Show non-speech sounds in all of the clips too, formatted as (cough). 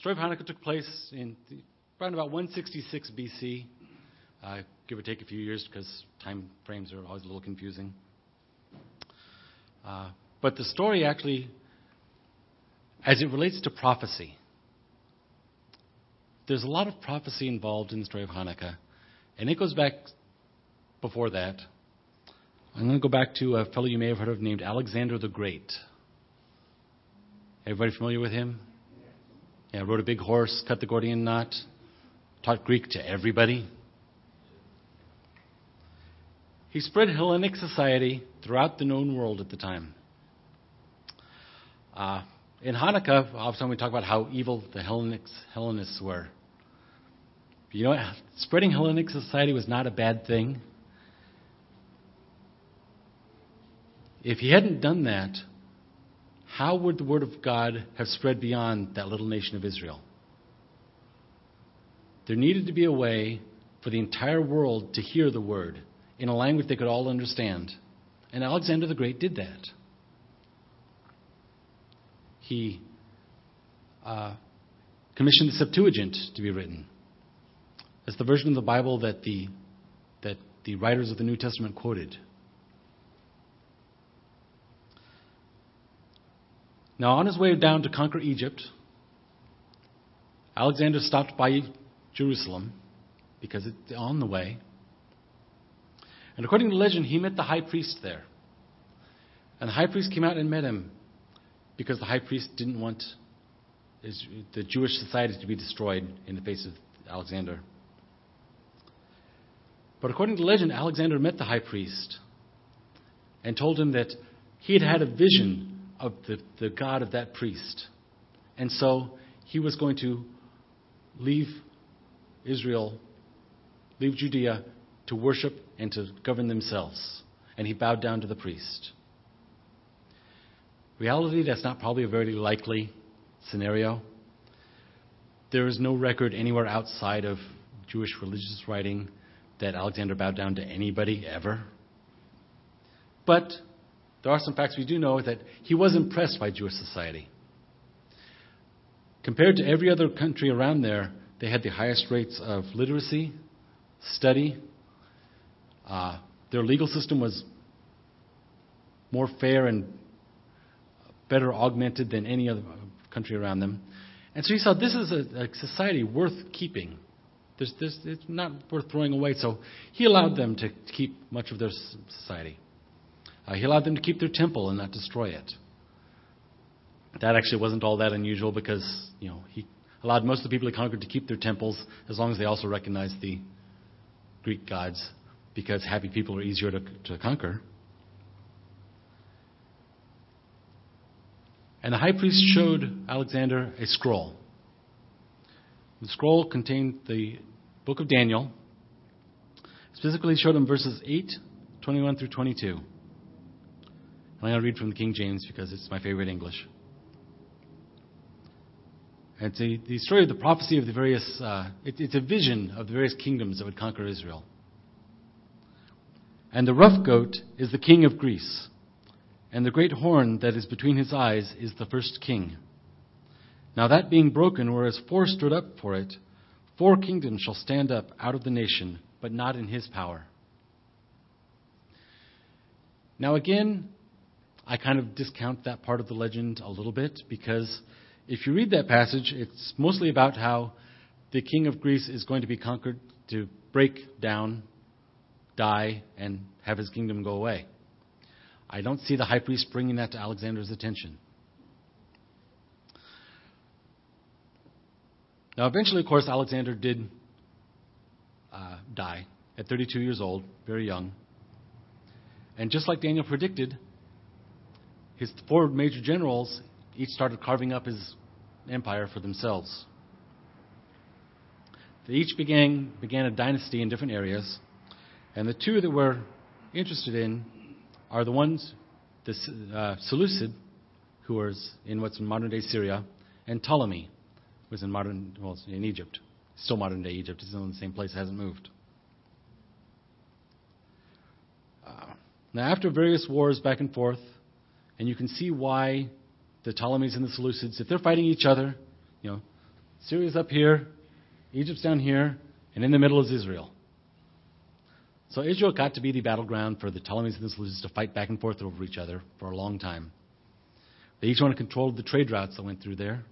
story of Hanukkah took place in around about 166 BC, uh, give or take a few years because time frames are always a little confusing. Uh, but the story actually, as it relates to prophecy, there's a lot of prophecy involved in the story of Hanukkah, and it goes back before that. I'm going to go back to a fellow you may have heard of named Alexander the Great. Everybody familiar with him? Yeah, rode a big horse, cut the Gordian knot, taught Greek to everybody. He spread Hellenic society throughout the known world at the time. Uh, in Hanukkah, often we talk about how evil the Hellenics, Hellenists were. But you know what? Spreading Hellenic society was not a bad thing. If he hadn't done that, how would the word of God have spread beyond that little nation of Israel? There needed to be a way for the entire world to hear the word in a language they could all understand. And Alexander the Great did that. He uh, commissioned the Septuagint to be written. That's the version of the Bible that the, that the writers of the New Testament quoted. Now, on his way down to conquer Egypt, Alexander stopped by Jerusalem because it's on the way. And according to legend, he met the high priest there. And the high priest came out and met him because the high priest didn't want the Jewish society to be destroyed in the face of Alexander. But according to legend, Alexander met the high priest and told him that he had had a vision of the, the God of that priest. And so he was going to leave Israel, leave Judea to worship and to govern themselves. And he bowed down to the priest. Reality, that's not probably a very likely scenario. There is no record anywhere outside of Jewish religious writing that Alexander bowed down to anybody ever. But there are some facts we do know that he was impressed by Jewish society. Compared to every other country around there, they had the highest rates of literacy, study. Uh, their legal system was more fair and better augmented than any other country around them. And so he saw this is a, a society worth keeping. There's, there's, it's not worth throwing away. So he allowed them to keep much of their society. Uh, he allowed them to keep their temple and not destroy it. That actually wasn't all that unusual because you know he allowed most of the people he conquered to keep their temples as long as they also recognized the Greek gods, because happy people are easier to, to conquer. And the high priest showed Alexander a scroll. The scroll contained the book of Daniel. Specifically, showed him verses 8, 21 through 22. I'm going to read from the King James because it's my favorite English. It's a, the story of the prophecy of the various, uh, it, it's a vision of the various kingdoms that would conquer Israel. And the rough goat is the king of Greece, and the great horn that is between his eyes is the first king. Now that being broken, whereas four stood up for it, four kingdoms shall stand up out of the nation, but not in his power. Now again, I kind of discount that part of the legend a little bit because if you read that passage, it's mostly about how the king of Greece is going to be conquered to break down, die, and have his kingdom go away. I don't see the high priest bringing that to Alexander's attention. Now, eventually, of course, Alexander did uh, die at 32 years old, very young. And just like Daniel predicted, his four major generals each started carving up his empire for themselves. They each began, began a dynasty in different areas, and the two that we're interested in are the ones, the uh, Seleucid, who was in what's in modern day Syria, and Ptolemy, who was in modern, well, in Egypt. Still modern day Egypt. It's still in the same place, hasn't moved. Uh, now, after various wars back and forth, and you can see why the Ptolemies and the Seleucids, if they're fighting each other, you know, Syria's up here, Egypt's down here, and in the middle is Israel. So Israel got to be the battleground for the Ptolemies and the Seleucids to fight back and forth over each other for a long time. They each wanted to control the trade routes that went through there,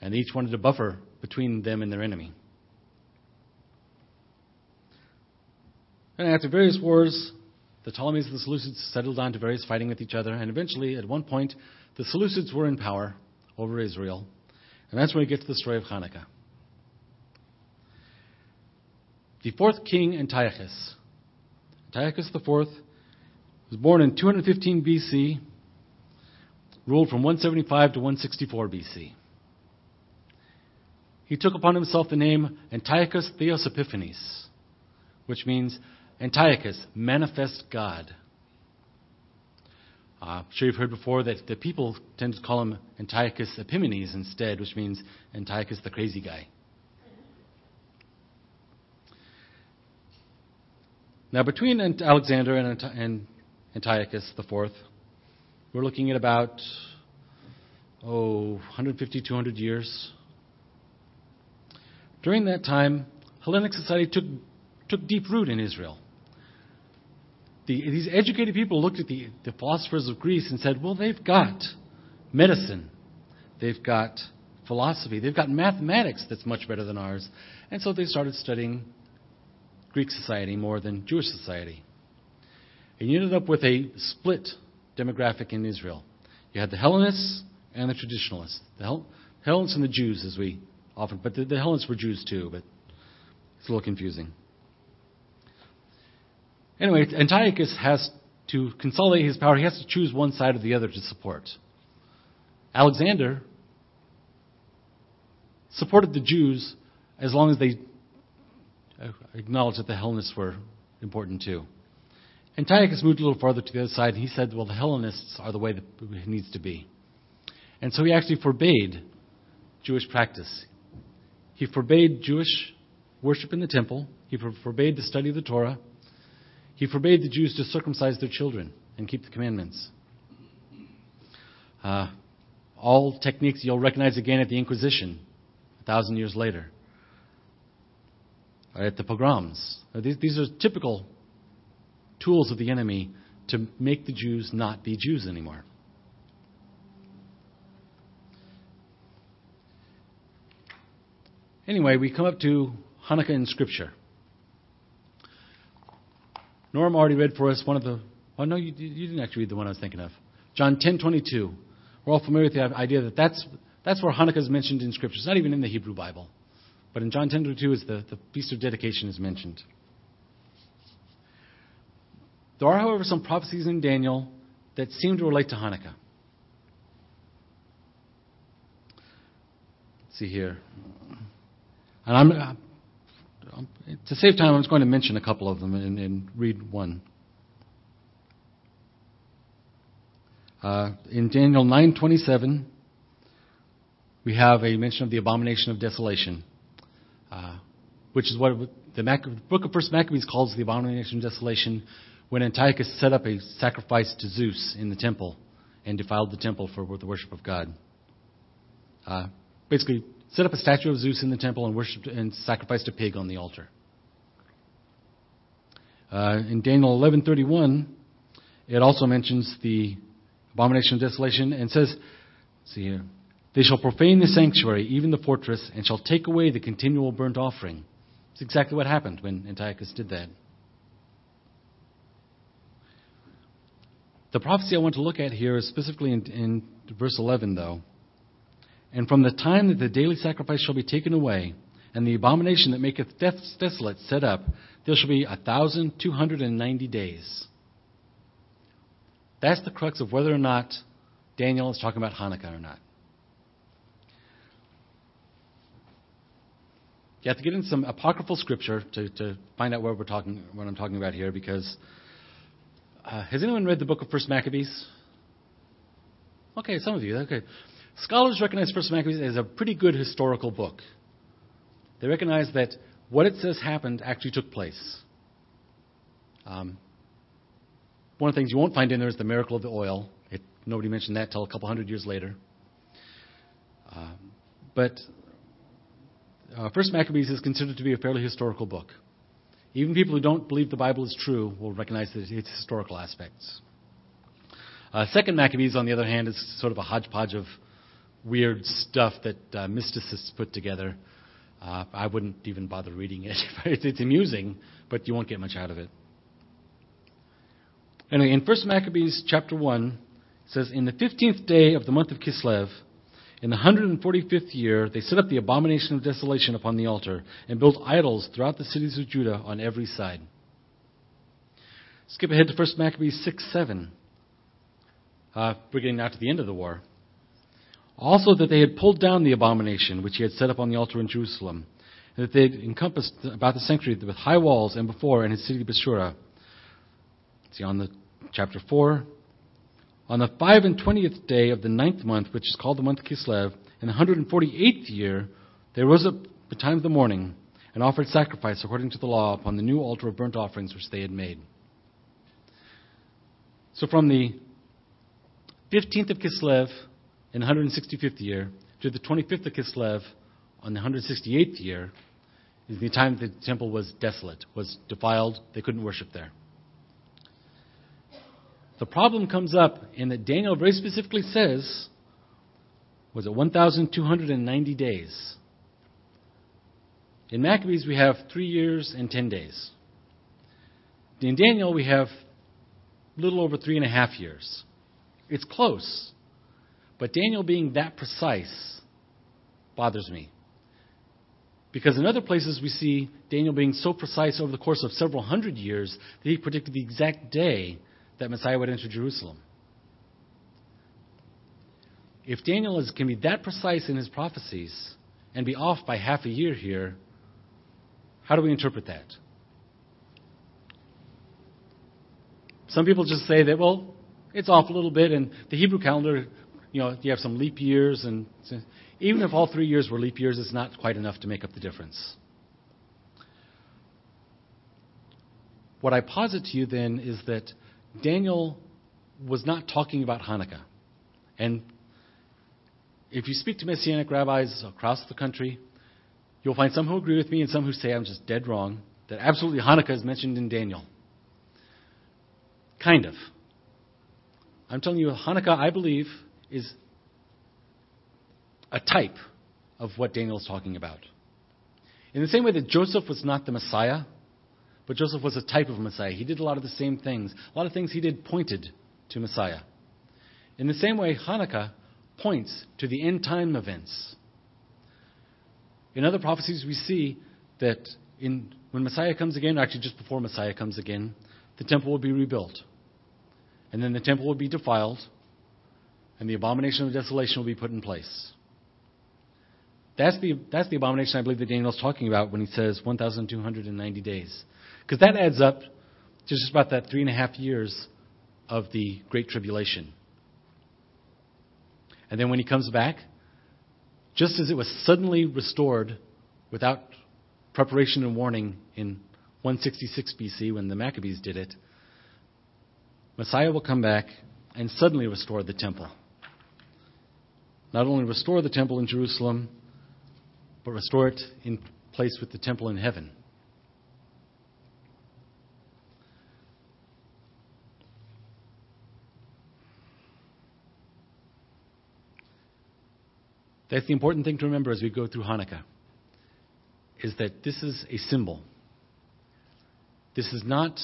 and they each wanted a buffer between them and their enemy. And after various wars, the Ptolemies and the Seleucids settled down to various fighting with each other, and eventually, at one point, the Seleucids were in power over Israel, and that's where we get to the story of Hanukkah. The fourth king, Antiochus. Antiochus IV was born in 215 BC, ruled from 175 to 164 BC. He took upon himself the name Antiochus Theos Epiphanes, which means Antiochus, manifest God. Uh, I'm sure you've heard before that the people tend to call him Antiochus Epimanes instead, which means Antiochus the crazy guy. Now, between Alexander and Antiochus IV, we're looking at about, oh, 150, 200 years. During that time, Hellenic society took, took deep root in Israel. The, these educated people looked at the, the philosophers of Greece and said, well, they've got medicine, they've got philosophy, they've got mathematics that's much better than ours. And so they started studying Greek society more than Jewish society. And you ended up with a split demographic in Israel. You had the Hellenists and the traditionalists. The Hell- Hellenists and the Jews, as we often, but the, the Hellenists were Jews too, but it's a little confusing. Anyway, Antiochus has to consolidate his power. He has to choose one side or the other to support. Alexander supported the Jews as long as they uh, acknowledged that the Hellenists were important too. Antiochus moved a little farther to the other side, and he said, well, the Hellenists are the way that it needs to be. And so he actually forbade Jewish practice. He forbade Jewish worship in the temple. He forbade the study of the Torah. He forbade the Jews to circumcise their children and keep the commandments. Uh, all techniques you'll recognize again at the Inquisition, a thousand years later, or at the pogroms. These, these are typical tools of the enemy to make the Jews not be Jews anymore. Anyway, we come up to Hanukkah in Scripture. Norm already read for us one of the. Oh no, you, you didn't actually read the one I was thinking of. John 10:22. We're all familiar with the idea that that's that's where Hanukkah is mentioned in Scripture. It's not even in the Hebrew Bible, but in John 10:22 is the, the feast of dedication is mentioned. There are, however, some prophecies in Daniel that seem to relate to Hanukkah. Let's see here. And I'm, to save time, I'm just going to mention a couple of them and, and read one. Uh, in Daniel 9:27, we have a mention of the abomination of desolation, uh, which is what the, Mac- the book of First Maccabees calls the abomination of desolation, when Antiochus set up a sacrifice to Zeus in the temple and defiled the temple for the worship of God. Uh, basically, set up a statue of Zeus in the temple and worshipped and sacrificed a pig on the altar. Uh, in Daniel 11:31, it also mentions the abomination of desolation and says, see here, they shall profane the sanctuary, even the fortress, and shall take away the continual burnt offering. It's exactly what happened when Antiochus did that. The prophecy I want to look at here is specifically in, in verse 11, though. And from the time that the daily sacrifice shall be taken away, and the abomination that maketh desolate set up, there shall be a thousand two hundred and ninety days. That's the crux of whether or not Daniel is talking about Hanukkah or not. You have to get in some apocryphal scripture to, to find out what we're talking, what I'm talking about here, because uh, has anyone read the book of First Maccabees? Okay, some of you. Okay. Scholars recognize First Maccabees as a pretty good historical book. They recognize that what it says happened actually took place. Um, one of the things you won't find in there is the miracle of the oil. It, nobody mentioned that until a couple hundred years later. Uh, but uh, First Maccabees is considered to be a fairly historical book. Even people who don't believe the Bible is true will recognize that its historical aspects. Uh, Second Maccabees, on the other hand, is sort of a hodgepodge of weird stuff that uh, mysticists put together. Uh, I wouldn't even bother reading it. (laughs) it's, amusing, but you won't get much out of it. Anyway, in First Maccabees chapter 1, it says, In the fifteenth day of the month of Kislev, in the 145th year, they set up the abomination of desolation upon the altar and built idols throughout the cities of Judah on every side. Skip ahead to 1 Maccabees 6 7. Uh, we're getting now to the end of the war. Also, that they had pulled down the abomination which he had set up on the altar in Jerusalem, and that they had encompassed about the sanctuary with high walls and before and his city Bethsura. See on the chapter 4. On the five and twentieth day of the ninth month, which is called the month Kislev, in the hundred and forty eighth year, they rose up time of the morning and offered sacrifice according to the law upon the new altar of burnt offerings which they had made. So from the 15th of Kislev in the 165th year to the 25th of Kislev on the 168th year is the time the temple was desolate, was defiled, they couldn't worship there. The problem comes up in that Daniel very specifically says, was it 1,290 days? In Maccabees, we have three years and 10 days. In Daniel, we have a little over three and a half years. It's close. But Daniel being that precise bothers me. Because in other places, we see Daniel being so precise over the course of several hundred years that he predicted the exact day that Messiah would enter Jerusalem. If Daniel is, can be that precise in his prophecies and be off by half a year here, how do we interpret that? Some people just say that, well, it's off a little bit, and the Hebrew calendar, you know, you have some leap years, and even if all three years were leap years, it's not quite enough to make up the difference. What I posit to you then is that Daniel was not talking about Hanukkah. And if you speak to Messianic rabbis across the country, you'll find some who agree with me and some who say I'm just dead wrong, that absolutely Hanukkah is mentioned in Daniel. Kind of. I'm telling you, Hanukkah, I believe, is a type of what Daniel is talking about. In the same way that Joseph was not the Messiah, but Joseph was a type of Messiah. He did a lot of the same things. A lot of things he did pointed to Messiah. In the same way, Hanukkah points to the end time events. In other prophecies, we see that in, when Messiah comes again, actually just before Messiah comes again, the temple will be rebuilt. And then the temple will be defiled, and the abomination of desolation will be put in place. That's the, that's the abomination I believe that Daniel's talking about when he says 1,290 days. Because that adds up to just about that three and a half years of the Great Tribulation. And then when he comes back, just as it was suddenly restored without preparation and warning in 166 BC when the Maccabees did it, Messiah will come back and suddenly restore the temple. Not only restore the temple in Jerusalem, but restore it in place with the temple in heaven. That's the important thing to remember as we go through Hanukkah, is that this is a symbol. This is not,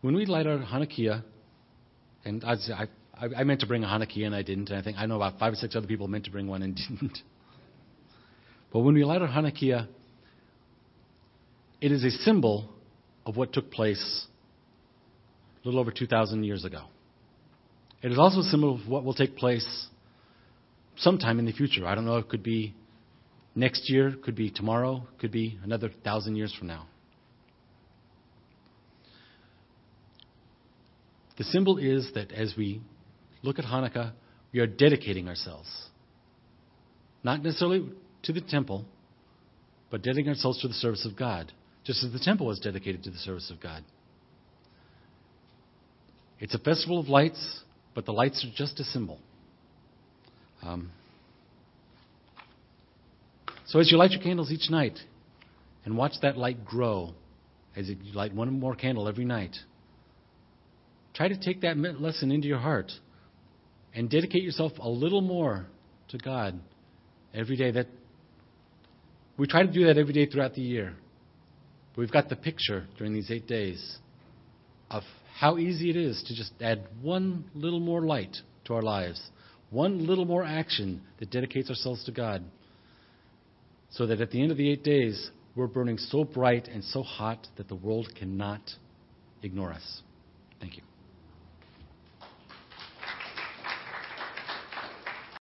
when we light our Hanukkiah, and I, I, I meant to bring a Hanukkiah and I didn't, and I think I know about five or six other people meant to bring one and (laughs) didn't. But when we light our Hanukkiah, it is a symbol of what took place a little over 2,000 years ago. It is also a symbol of what will take place sometime in the future. I don't know. It could be next year, could be tomorrow, could be another thousand years from now. The symbol is that as we look at Hanukkah, we are dedicating ourselves. Not necessarily to the temple, but dedicating ourselves to the service of God, just as the temple was dedicated to the service of God. It's a festival of lights, but the lights are just a symbol. Um, So as you light your candles each night and watch that light grow as you light one more candle every night, try to take that lesson into your heart and dedicate yourself a little more to God every day. That we try to do that every day throughout the year. But we've got the picture during these eight days of how easy it is to just add one little more light to our lives, one little more action that dedicates ourselves to God, so that at the end of the eight days, we're burning so bright and so hot that the world cannot ignore us. Thank you.